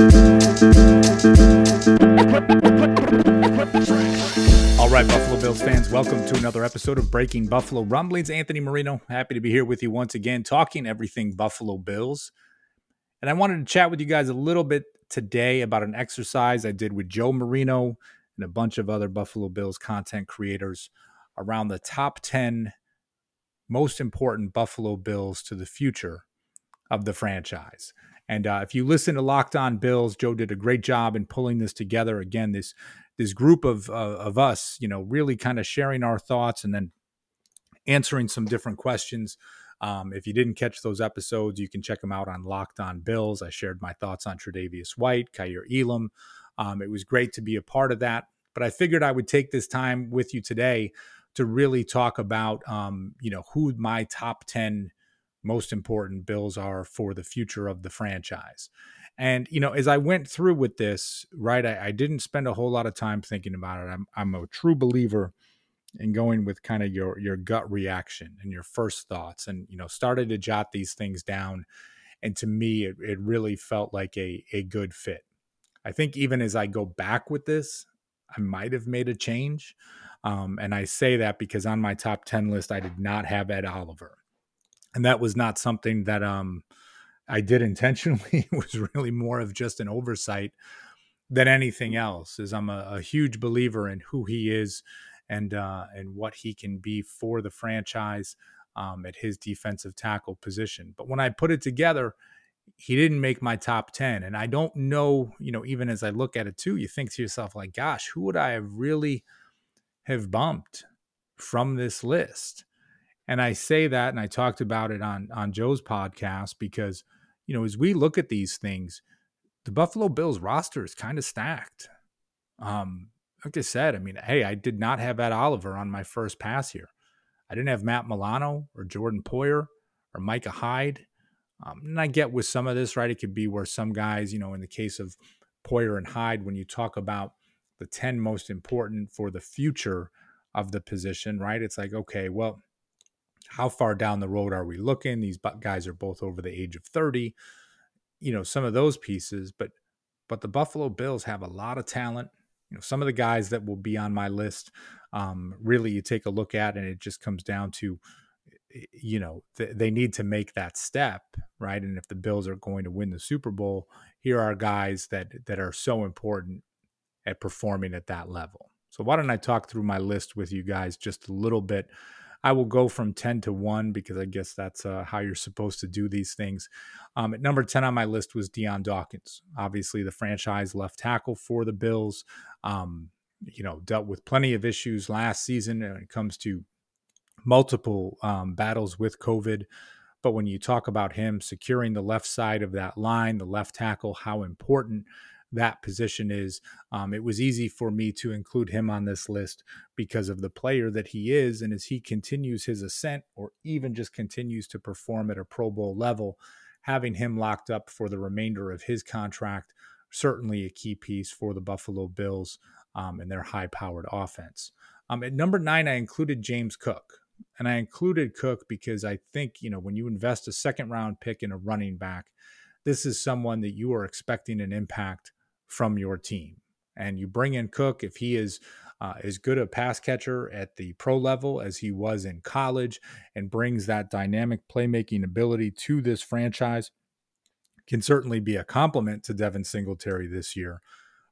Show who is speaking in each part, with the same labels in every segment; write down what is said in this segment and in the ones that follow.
Speaker 1: All right, Buffalo Bills fans, welcome to another episode of Breaking Buffalo Rumblings. Anthony Marino, happy to be here with you once again, talking everything Buffalo Bills. And I wanted to chat with you guys a little bit today about an exercise I did with Joe Marino and a bunch of other Buffalo Bills content creators around the top 10 most important Buffalo Bills to the future of the franchise. And uh, if you listen to Locked On Bills, Joe did a great job in pulling this together. Again, this this group of uh, of us, you know, really kind of sharing our thoughts and then answering some different questions. Um, if you didn't catch those episodes, you can check them out on Locked On Bills. I shared my thoughts on Tre'Davious White, Kaiir Elam. Um, it was great to be a part of that. But I figured I would take this time with you today to really talk about, um, you know, who my top ten most important bills are for the future of the franchise. And you know, as I went through with this, right, I, I, didn't spend a whole lot of time thinking about it. I'm I'm a true believer in going with kind of your your gut reaction and your first thoughts, and you know, started to jot these things down. And to me, it, it really felt like a a good fit. I think even as I go back with this, I might have made a change. Um, and I say that because on my top 10 list, I did not have Ed Oliver and that was not something that um I did intentionally. it was really more of just an oversight than anything else. Is I'm a, a huge believer in who he is and uh, and what he can be for the franchise um, at his defensive tackle position. But when I put it together, he didn't make my top 10 and i don't know you know even as i look at it too you think to yourself like gosh who would i have really have bumped from this list and I say that, and I talked about it on on Joe's podcast because you know as we look at these things, the Buffalo Bills roster is kind of stacked. Um, like I said, I mean, hey, I did not have Ed Oliver on my first pass here. I didn't have Matt Milano or Jordan Poyer or Micah Hyde. Um, and I get with some of this, right? It could be where some guys, you know, in the case of Poyer and Hyde, when you talk about the 10 most important for the future of the position, right? It's like, okay, well, how far down the road are we looking? These guys are both over the age of 30. You know, some of those pieces, but but the Buffalo Bills have a lot of talent. You know, some of the guys that will be on my list, um, really, you take a look at, and it just comes down to, you know, th- they need to make that step, right? And if the Bills are going to win the Super Bowl, here are guys that that are so important at performing at that level. So why don't I talk through my list with you guys just a little bit? I will go from 10 to 1 because I guess that's uh, how you're supposed to do these things. Um, at number 10 on my list was Dion Dawkins, obviously the franchise left tackle for the Bills. Um, you know, dealt with plenty of issues last season when it comes to multiple um, battles with COVID. But when you talk about him securing the left side of that line, the left tackle, how important that position is. Um, it was easy for me to include him on this list because of the player that he is. And as he continues his ascent or even just continues to perform at a Pro Bowl level, having him locked up for the remainder of his contract, certainly a key piece for the Buffalo Bills um, and their high powered offense. Um, at number nine, I included James Cook. And I included Cook because I think, you know, when you invest a second round pick in a running back, this is someone that you are expecting an impact from your team. And you bring in Cook if he is uh, as good a pass catcher at the pro level as he was in college and brings that dynamic playmaking ability to this franchise. Can certainly be a complement to Devin Singletary this year.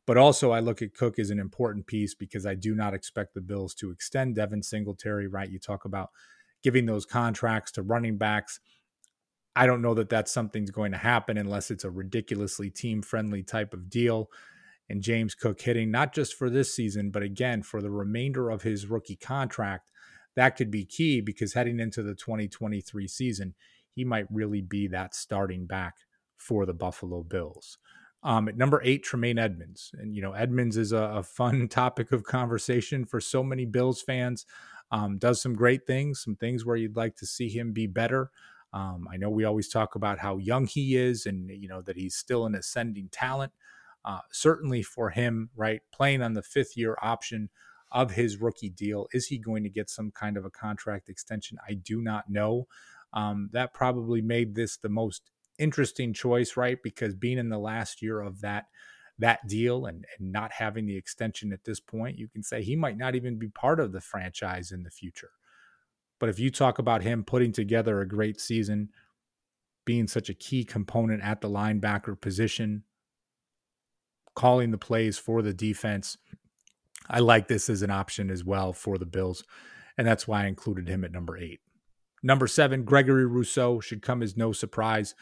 Speaker 1: But also, I look at Cook as an important piece because I do not expect the Bills to extend Devin Singletary, right? You talk about giving those contracts to running backs. I don't know that that's something's going to happen unless it's a ridiculously team friendly type of deal. And James Cook hitting not just for this season, but again for the remainder of his rookie contract, that could be key because heading into the 2023 season, he might really be that starting back for the Buffalo Bills. Um, at number eight, Tremaine Edmunds. And, you know, Edmunds is a, a fun topic of conversation for so many Bills fans. Um, does some great things, some things where you'd like to see him be better. Um, I know we always talk about how young he is and, you know, that he's still an ascending talent. Uh, certainly for him, right, playing on the fifth year option of his rookie deal, is he going to get some kind of a contract extension? I do not know. Um, that probably made this the most interesting choice, right? Because being in the last year of that that deal and, and not having the extension at this point, you can say he might not even be part of the franchise in the future. But if you talk about him putting together a great season, being such a key component at the linebacker position, calling the plays for the defense, I like this as an option as well for the Bills. And that's why I included him at number eight. Number seven, Gregory Rousseau should come as no surprise.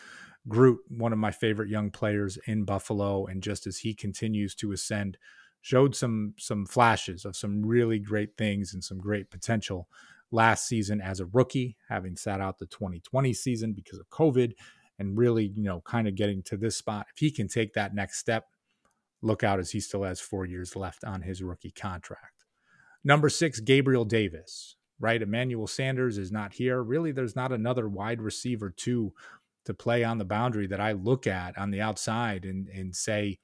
Speaker 1: Groot, one of my favorite young players in Buffalo, and just as he continues to ascend, showed some some flashes of some really great things and some great potential last season as a rookie, having sat out the 2020 season because of COVID, and really, you know, kind of getting to this spot. If he can take that next step, look out as he still has four years left on his rookie contract. Number six, Gabriel Davis, right? Emmanuel Sanders is not here. Really, there's not another wide receiver to to play on the boundary that I look at on the outside and and say,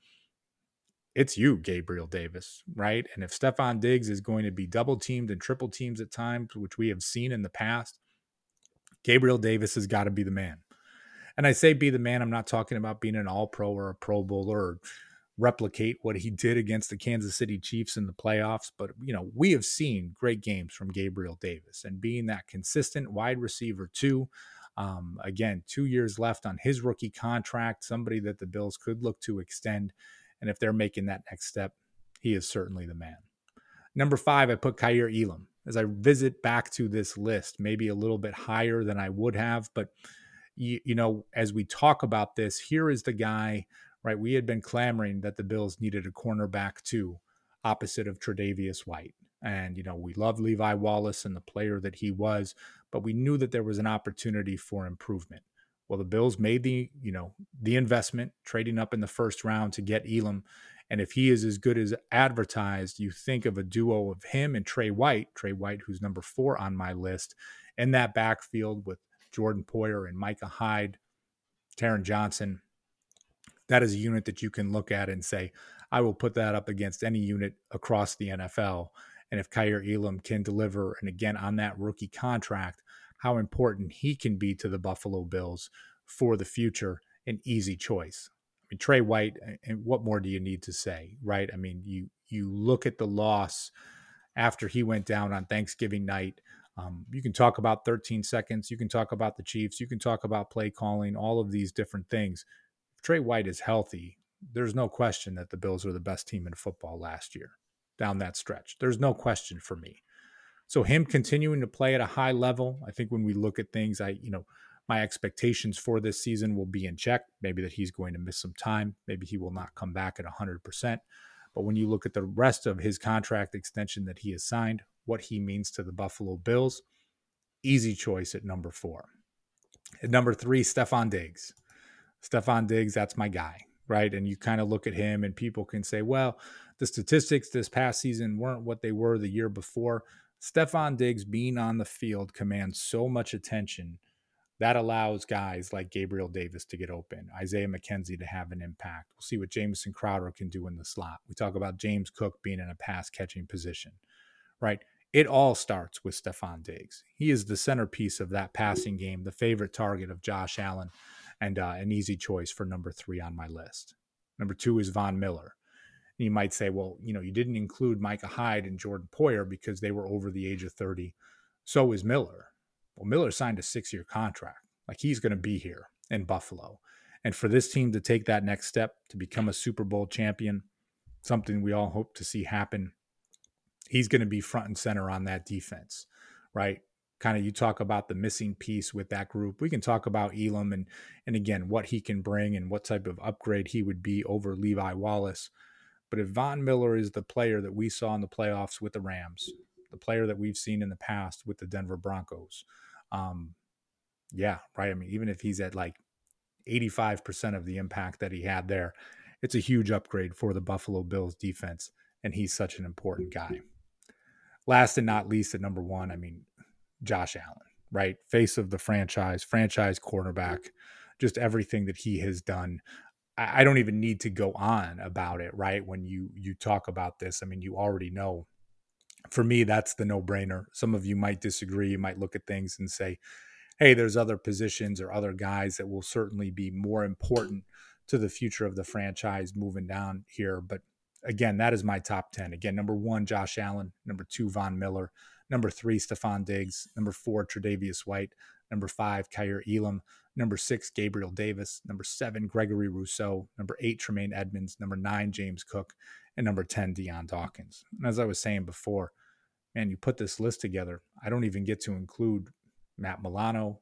Speaker 1: it's you, Gabriel Davis, right? And if Stefon Diggs is going to be double teamed and triple teams at times, which we have seen in the past, Gabriel Davis has got to be the man. And I say be the man, I'm not talking about being an all pro or a pro bowler or replicate what he did against the Kansas City Chiefs in the playoffs. But, you know, we have seen great games from Gabriel Davis and being that consistent wide receiver, too. Um, again, two years left on his rookie contract, somebody that the Bills could look to extend. And if they're making that next step, he is certainly the man. Number five, I put Kaiir Elam. As I visit back to this list, maybe a little bit higher than I would have, but you, you know, as we talk about this, here is the guy right? We had been clamoring that the Bills needed a cornerback too, opposite of Tre'Davious White. And, you know, we love Levi Wallace and the player that he was, but we knew that there was an opportunity for improvement. Well, the Bills made the, you know, the investment, trading up in the first round to get Elam. And if he is as good as advertised, you think of a duo of him and Tre White, Tre White, who's number four on my list, in that backfield with Jordan Poyer and Micah Hyde, Taron Johnson that is a unit that you can look at and say, I will put that up against any unit across the NFL. And if Kaiir Elam can deliver, and again on that rookie contract, how important he can be to the Buffalo Bills for the future, an easy choice. I mean, Tre White, and what more do you need to say, right? I mean, you you look at the loss after he went down on Thanksgiving night. Um, you can talk about 13 seconds. You can talk about the Chiefs. You can talk about play calling, all of these different things. Tre White is healthy, there's no question that the Bills were the best team in football last year down that stretch. There's no question for me. So him continuing to play at a high level, I think when we look at things, I you know my expectations for this season will be in check. Maybe that he's going to miss some time. Maybe he will not come back at 100%. But when you look at the rest of his contract extension that he has signed, what he means to the Buffalo Bills, easy choice at number four. At number three, Stefon Diggs. Stefon Diggs, that's my guy, right? And you kind of look at him and people can say, well, the statistics this past season weren't what they were the year before. Stefon Diggs being on the field commands so much attention that allows guys like Gabriel Davis to get open, Isaiah McKenzie to have an impact. We'll see what Jamison Crowder can do in the slot. We talk about James Cook being in a pass catching position, right? It all starts with Stefon Diggs. He is the centerpiece of that passing game, the favorite target of Josh Allen and uh, an easy choice for number three on my list. Number two is Von Miller. You might say, well, you know, you didn't include Micah Hyde and Jordan Poyer because they were over the age of 30. So is Miller. Well, Miller signed a six year contract. Like he's going to be here in Buffalo. And for this team to take that next step to become a Super Bowl champion, something we all hope to see happen, he's going to be front and center on that defense, right? kind of you talk about the missing piece with that group. We can talk about Elam and and again what he can bring and what type of upgrade he would be over Levi Wallace. But if Von Miller is the player that we saw in the playoffs with the Rams, the player that we've seen in the past with the Denver Broncos, um, yeah, right. I mean, even if he's at like 85% of the impact that he had there, it's a huge upgrade for the Buffalo Bills defense. And he's such an important guy. Last and not least, at number one, I mean, Josh Allen, right? Face of the franchise, franchise cornerback, just everything that he has done. I don't even need to go on about it, right? When you you talk about this, I mean, you already know. For me, that's the no-brainer. Some of you might disagree. You might look at things and say, hey, there's other positions or other guys that will certainly be more important to the future of the franchise moving down here. But again, that is my top 10. Again, number one, Josh Allen. Number two, Von Miller. Number three, Stefon Diggs. Number four, Tre'Davious White. Number five, Kaiir Elam. Number six, Gabriel Davis. Number seven, Gregory Rousseau. Number eight, Tremaine Edmunds. Number nine, James Cook. And number 10, Dion Dawkins. And as I was saying before, man, you put this list together. I don't even get to include Matt Milano,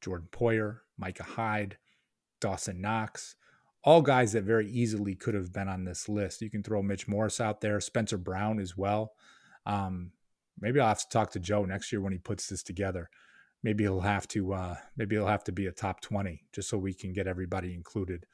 Speaker 1: Jordan Poyer, Micah Hyde, Dawson Knox, all guys that very easily could have been on this list. You can throw Mitch Morse out there, Spencer Brown as well. Um, maybe I'll have to talk to Joe next year when he puts this together. Maybe he'll have to uh, maybe he'll have to be a top 20 just so we can get everybody included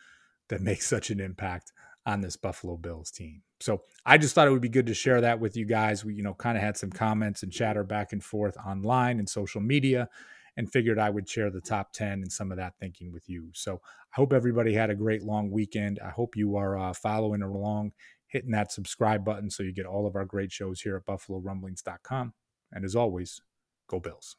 Speaker 1: that makes such an impact on this Buffalo Bills team. So I just thought it would be good to share that with you guys. We, you know, kind of had some comments and chatter back and forth online and social media and figured I would share the top 10 and some of that thinking with you. So I hope everybody had a great long weekend. I hope you are uh, following along, hitting that subscribe button so you get all of our great shows here at buffalorumblings.com. And as always, go Bills.